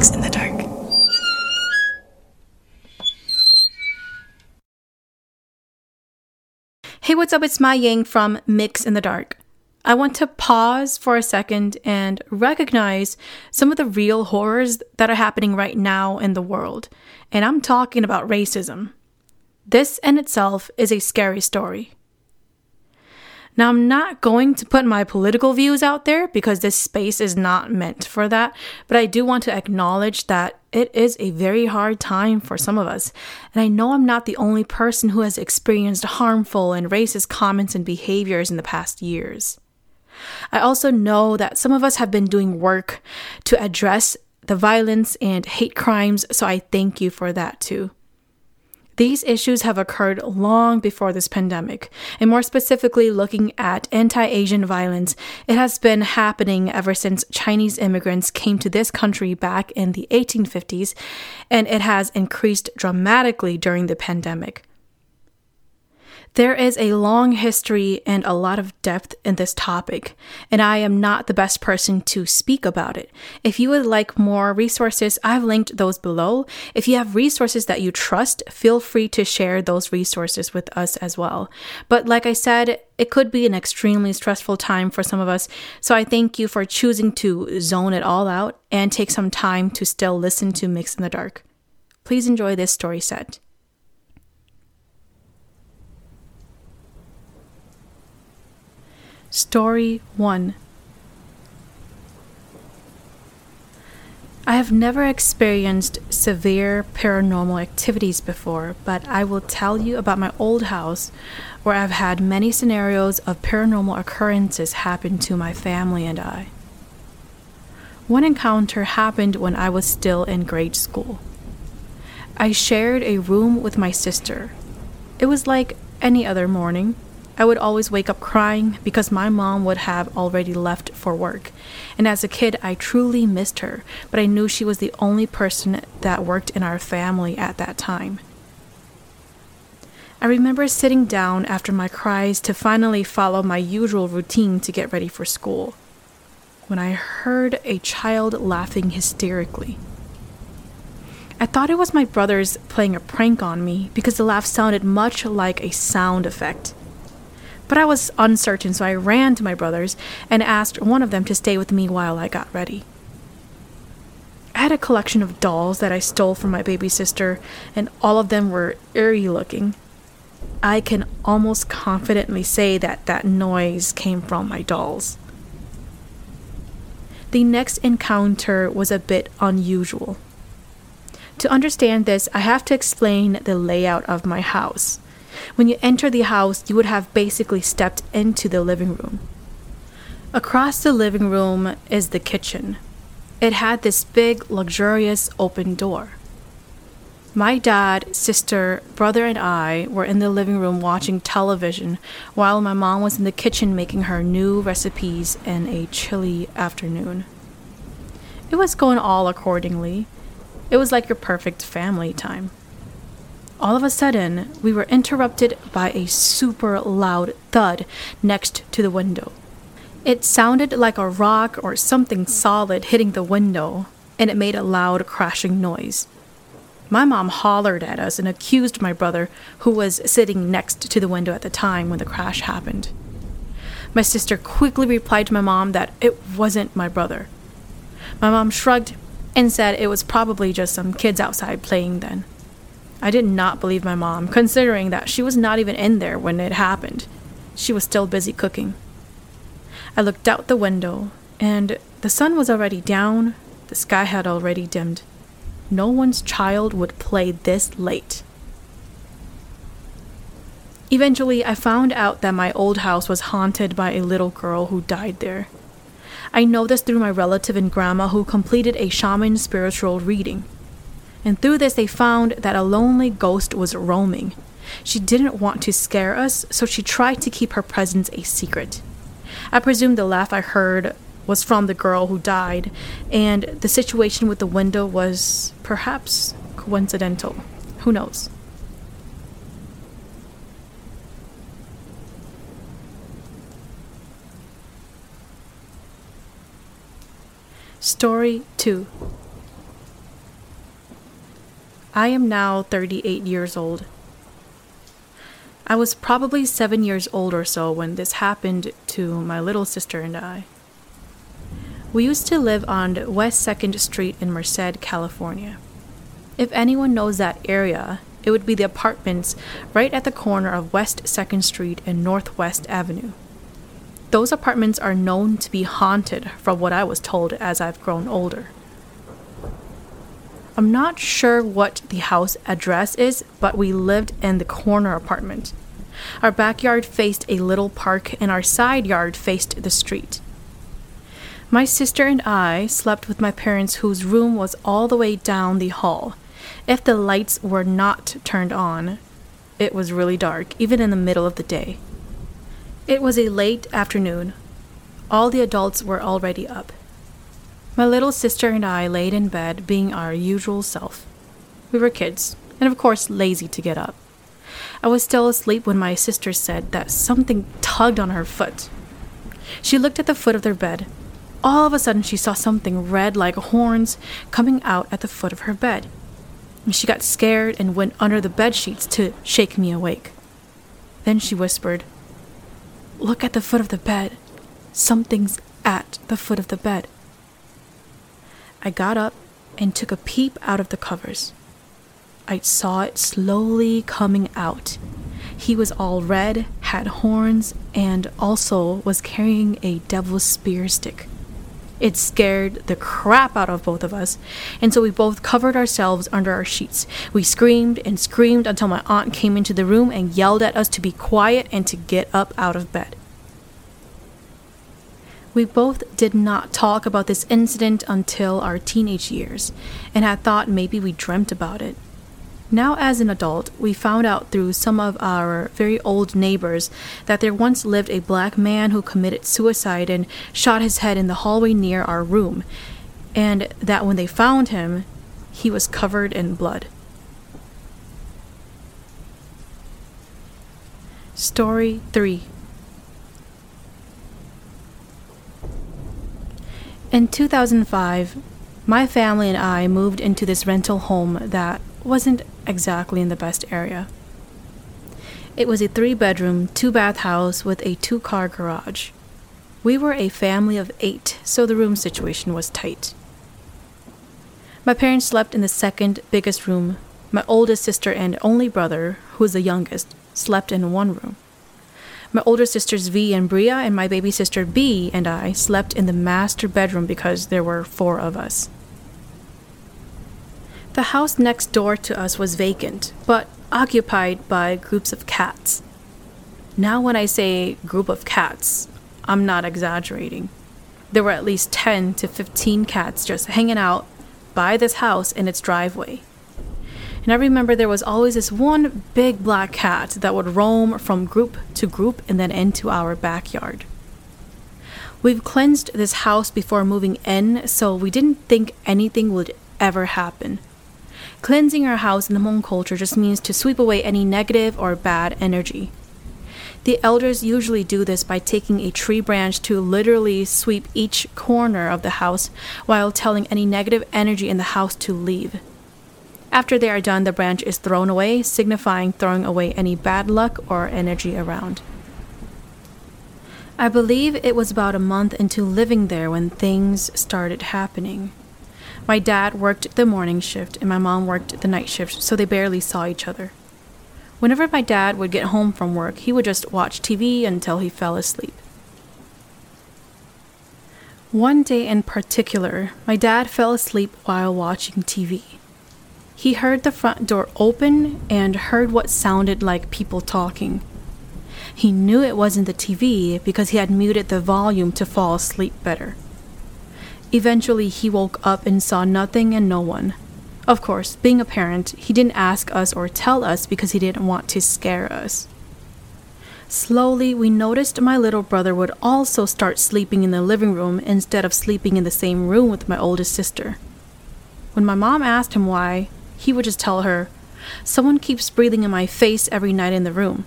In the Dark. Hey, what's up? It's Mai Yang from Mix in the Dark. I want to pause for a second and recognize some of the real horrors that are happening right now in the world. And I'm talking about racism. This in itself is a scary story. Now, I'm not going to put my political views out there because this space is not meant for that, but I do want to acknowledge that it is a very hard time for some of us. And I know I'm not the only person who has experienced harmful and racist comments and behaviors in the past years. I also know that some of us have been doing work to address the violence and hate crimes, so I thank you for that too. These issues have occurred long before this pandemic, and more specifically, looking at anti Asian violence, it has been happening ever since Chinese immigrants came to this country back in the 1850s, and it has increased dramatically during the pandemic. There is a long history and a lot of depth in this topic, and I am not the best person to speak about it. If you would like more resources, I've linked those below. If you have resources that you trust, feel free to share those resources with us as well. But like I said, it could be an extremely stressful time for some of us, so I thank you for choosing to zone it all out and take some time to still listen to Mix in the Dark. Please enjoy this story set. Story 1 I have never experienced severe paranormal activities before, but I will tell you about my old house where I've had many scenarios of paranormal occurrences happen to my family and I. One encounter happened when I was still in grade school. I shared a room with my sister. It was like any other morning. I would always wake up crying because my mom would have already left for work. And as a kid, I truly missed her, but I knew she was the only person that worked in our family at that time. I remember sitting down after my cries to finally follow my usual routine to get ready for school when I heard a child laughing hysterically. I thought it was my brothers playing a prank on me because the laugh sounded much like a sound effect. But I was uncertain, so I ran to my brothers and asked one of them to stay with me while I got ready. I had a collection of dolls that I stole from my baby sister, and all of them were eerie looking. I can almost confidently say that that noise came from my dolls. The next encounter was a bit unusual. To understand this, I have to explain the layout of my house. When you enter the house, you would have basically stepped into the living room. Across the living room is the kitchen. It had this big, luxurious open door. My dad, sister, brother, and I were in the living room watching television while my mom was in the kitchen making her new recipes in a chilly afternoon. It was going all accordingly. It was like your perfect family time. All of a sudden, we were interrupted by a super loud thud next to the window. It sounded like a rock or something solid hitting the window, and it made a loud crashing noise. My mom hollered at us and accused my brother, who was sitting next to the window at the time when the crash happened. My sister quickly replied to my mom that it wasn't my brother. My mom shrugged and said it was probably just some kids outside playing then. I did not believe my mom, considering that she was not even in there when it happened. She was still busy cooking. I looked out the window, and the sun was already down, the sky had already dimmed. No one's child would play this late. Eventually, I found out that my old house was haunted by a little girl who died there. I know this through my relative and grandma who completed a shaman spiritual reading and through this they found that a lonely ghost was roaming. She didn't want to scare us, so she tried to keep her presence a secret. I presume the laugh I heard was from the girl who died, and the situation with the window was perhaps coincidental. Who knows? Story 2 I am now 38 years old. I was probably seven years old or so when this happened to my little sister and I. We used to live on West 2nd Street in Merced, California. If anyone knows that area, it would be the apartments right at the corner of West 2nd Street and Northwest Avenue. Those apartments are known to be haunted, from what I was told as I've grown older. I'm not sure what the house address is, but we lived in the corner apartment. Our backyard faced a little park, and our side yard faced the street. My sister and I slept with my parents, whose room was all the way down the hall. If the lights were not turned on, it was really dark, even in the middle of the day. It was a late afternoon. All the adults were already up. My little sister and I laid in bed, being our usual self. We were kids, and of course, lazy to get up. I was still asleep when my sister said that something tugged on her foot. She looked at the foot of their bed. All of a sudden, she saw something red like horns coming out at the foot of her bed. She got scared and went under the bed sheets to shake me awake. Then she whispered, Look at the foot of the bed. Something's at the foot of the bed. I got up and took a peep out of the covers. I saw it slowly coming out. He was all red, had horns, and also was carrying a devil's spear stick. It scared the crap out of both of us, and so we both covered ourselves under our sheets. We screamed and screamed until my aunt came into the room and yelled at us to be quiet and to get up out of bed. We both did not talk about this incident until our teenage years, and had thought maybe we dreamt about it. Now, as an adult, we found out through some of our very old neighbors that there once lived a black man who committed suicide and shot his head in the hallway near our room, and that when they found him, he was covered in blood. Story 3 In 2005, my family and I moved into this rental home that wasn't exactly in the best area. It was a three bedroom, two bath house with a two car garage. We were a family of eight, so the room situation was tight. My parents slept in the second biggest room. My oldest sister and only brother, who was the youngest, slept in one room. My older sisters V and Bria and my baby sister B and I slept in the master bedroom because there were four of us. The house next door to us was vacant, but occupied by groups of cats. Now, when I say group of cats, I'm not exaggerating. There were at least 10 to 15 cats just hanging out by this house in its driveway. And I remember there was always this one big black cat that would roam from group to group and then into our backyard. We've cleansed this house before moving in, so we didn't think anything would ever happen. Cleansing our house in the Hmong culture just means to sweep away any negative or bad energy. The elders usually do this by taking a tree branch to literally sweep each corner of the house while telling any negative energy in the house to leave. After they are done, the branch is thrown away, signifying throwing away any bad luck or energy around. I believe it was about a month into living there when things started happening. My dad worked the morning shift and my mom worked the night shift, so they barely saw each other. Whenever my dad would get home from work, he would just watch TV until he fell asleep. One day in particular, my dad fell asleep while watching TV. He heard the front door open and heard what sounded like people talking. He knew it wasn't the TV because he had muted the volume to fall asleep better. Eventually, he woke up and saw nothing and no one. Of course, being a parent, he didn't ask us or tell us because he didn't want to scare us. Slowly, we noticed my little brother would also start sleeping in the living room instead of sleeping in the same room with my oldest sister. When my mom asked him why, he would just tell her, Someone keeps breathing in my face every night in the room.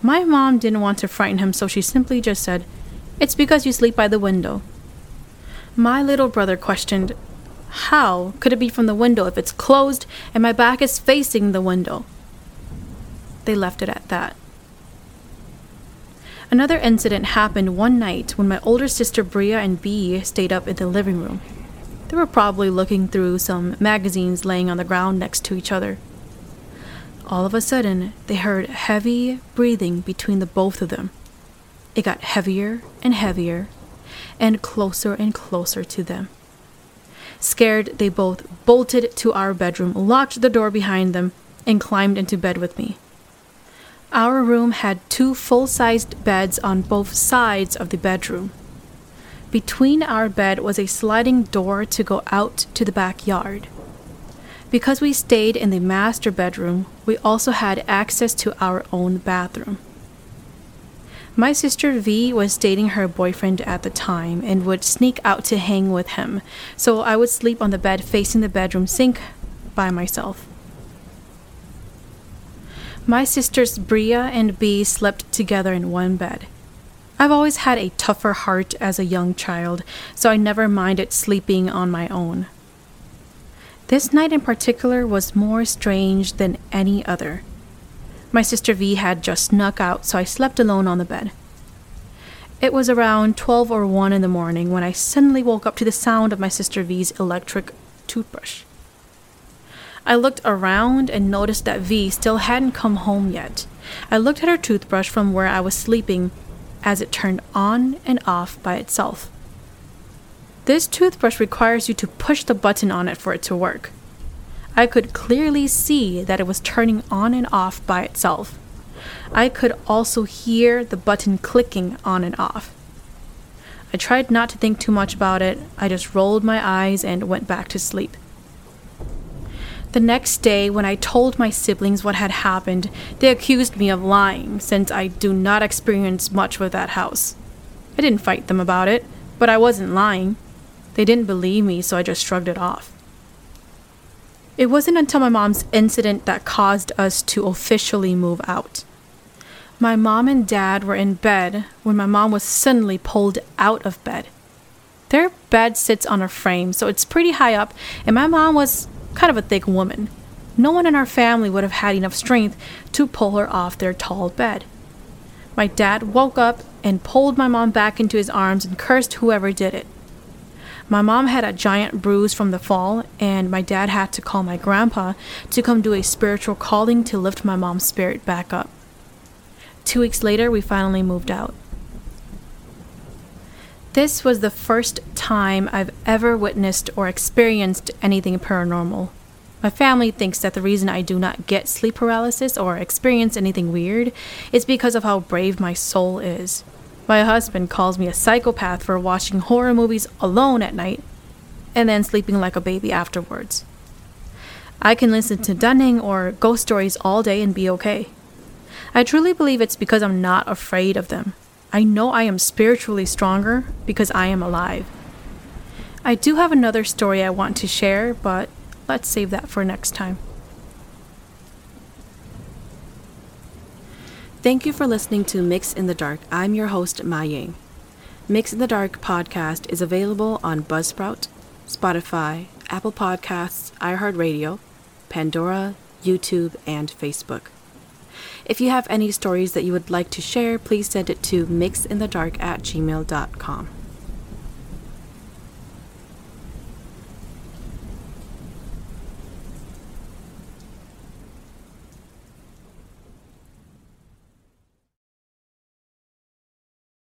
My mom didn't want to frighten him, so she simply just said, It's because you sleep by the window. My little brother questioned, How could it be from the window if it's closed and my back is facing the window? They left it at that. Another incident happened one night when my older sister Bria and Bee stayed up in the living room. They were probably looking through some magazines laying on the ground next to each other. All of a sudden, they heard heavy breathing between the both of them. It got heavier and heavier and closer and closer to them. Scared, they both bolted to our bedroom, locked the door behind them, and climbed into bed with me. Our room had two full sized beds on both sides of the bedroom. Between our bed was a sliding door to go out to the backyard. Because we stayed in the master bedroom, we also had access to our own bathroom. My sister V was dating her boyfriend at the time and would sneak out to hang with him, so I would sleep on the bed facing the bedroom sink by myself. My sisters Bria and B slept together in one bed. I've always had a tougher heart as a young child, so I never minded sleeping on my own. This night in particular was more strange than any other. My sister V had just snuck out, so I slept alone on the bed. It was around 12 or 1 in the morning when I suddenly woke up to the sound of my sister V's electric toothbrush. I looked around and noticed that V still hadn't come home yet. I looked at her toothbrush from where I was sleeping as it turned on and off by itself. This toothbrush requires you to push the button on it for it to work. I could clearly see that it was turning on and off by itself. I could also hear the button clicking on and off. I tried not to think too much about it, I just rolled my eyes and went back to sleep. The next day, when I told my siblings what had happened, they accused me of lying, since I do not experience much with that house. I didn't fight them about it, but I wasn't lying. They didn't believe me, so I just shrugged it off. It wasn't until my mom's incident that caused us to officially move out. My mom and dad were in bed when my mom was suddenly pulled out of bed. Their bed sits on a frame, so it's pretty high up, and my mom was kind of a thick woman. No one in our family would have had enough strength to pull her off their tall bed. My dad woke up and pulled my mom back into his arms and cursed whoever did it. My mom had a giant bruise from the fall, and my dad had to call my grandpa to come do a spiritual calling to lift my mom's spirit back up. Two weeks later, we finally moved out. This was the first time I've ever witnessed or experienced anything paranormal. My family thinks that the reason I do not get sleep paralysis or experience anything weird is because of how brave my soul is. My husband calls me a psychopath for watching horror movies alone at night and then sleeping like a baby afterwards. I can listen to Dunning or ghost stories all day and be okay. I truly believe it's because I'm not afraid of them. I know I am spiritually stronger because I am alive. I do have another story I want to share, but let's save that for next time. Thank you for listening to Mix in the Dark. I'm your host, Mai Yang. Mix in the Dark podcast is available on Buzzsprout, Spotify, Apple Podcasts, iHeartRadio, Pandora, YouTube, and Facebook. If you have any stories that you would like to share, please send it to mixinthedark at gmail.com.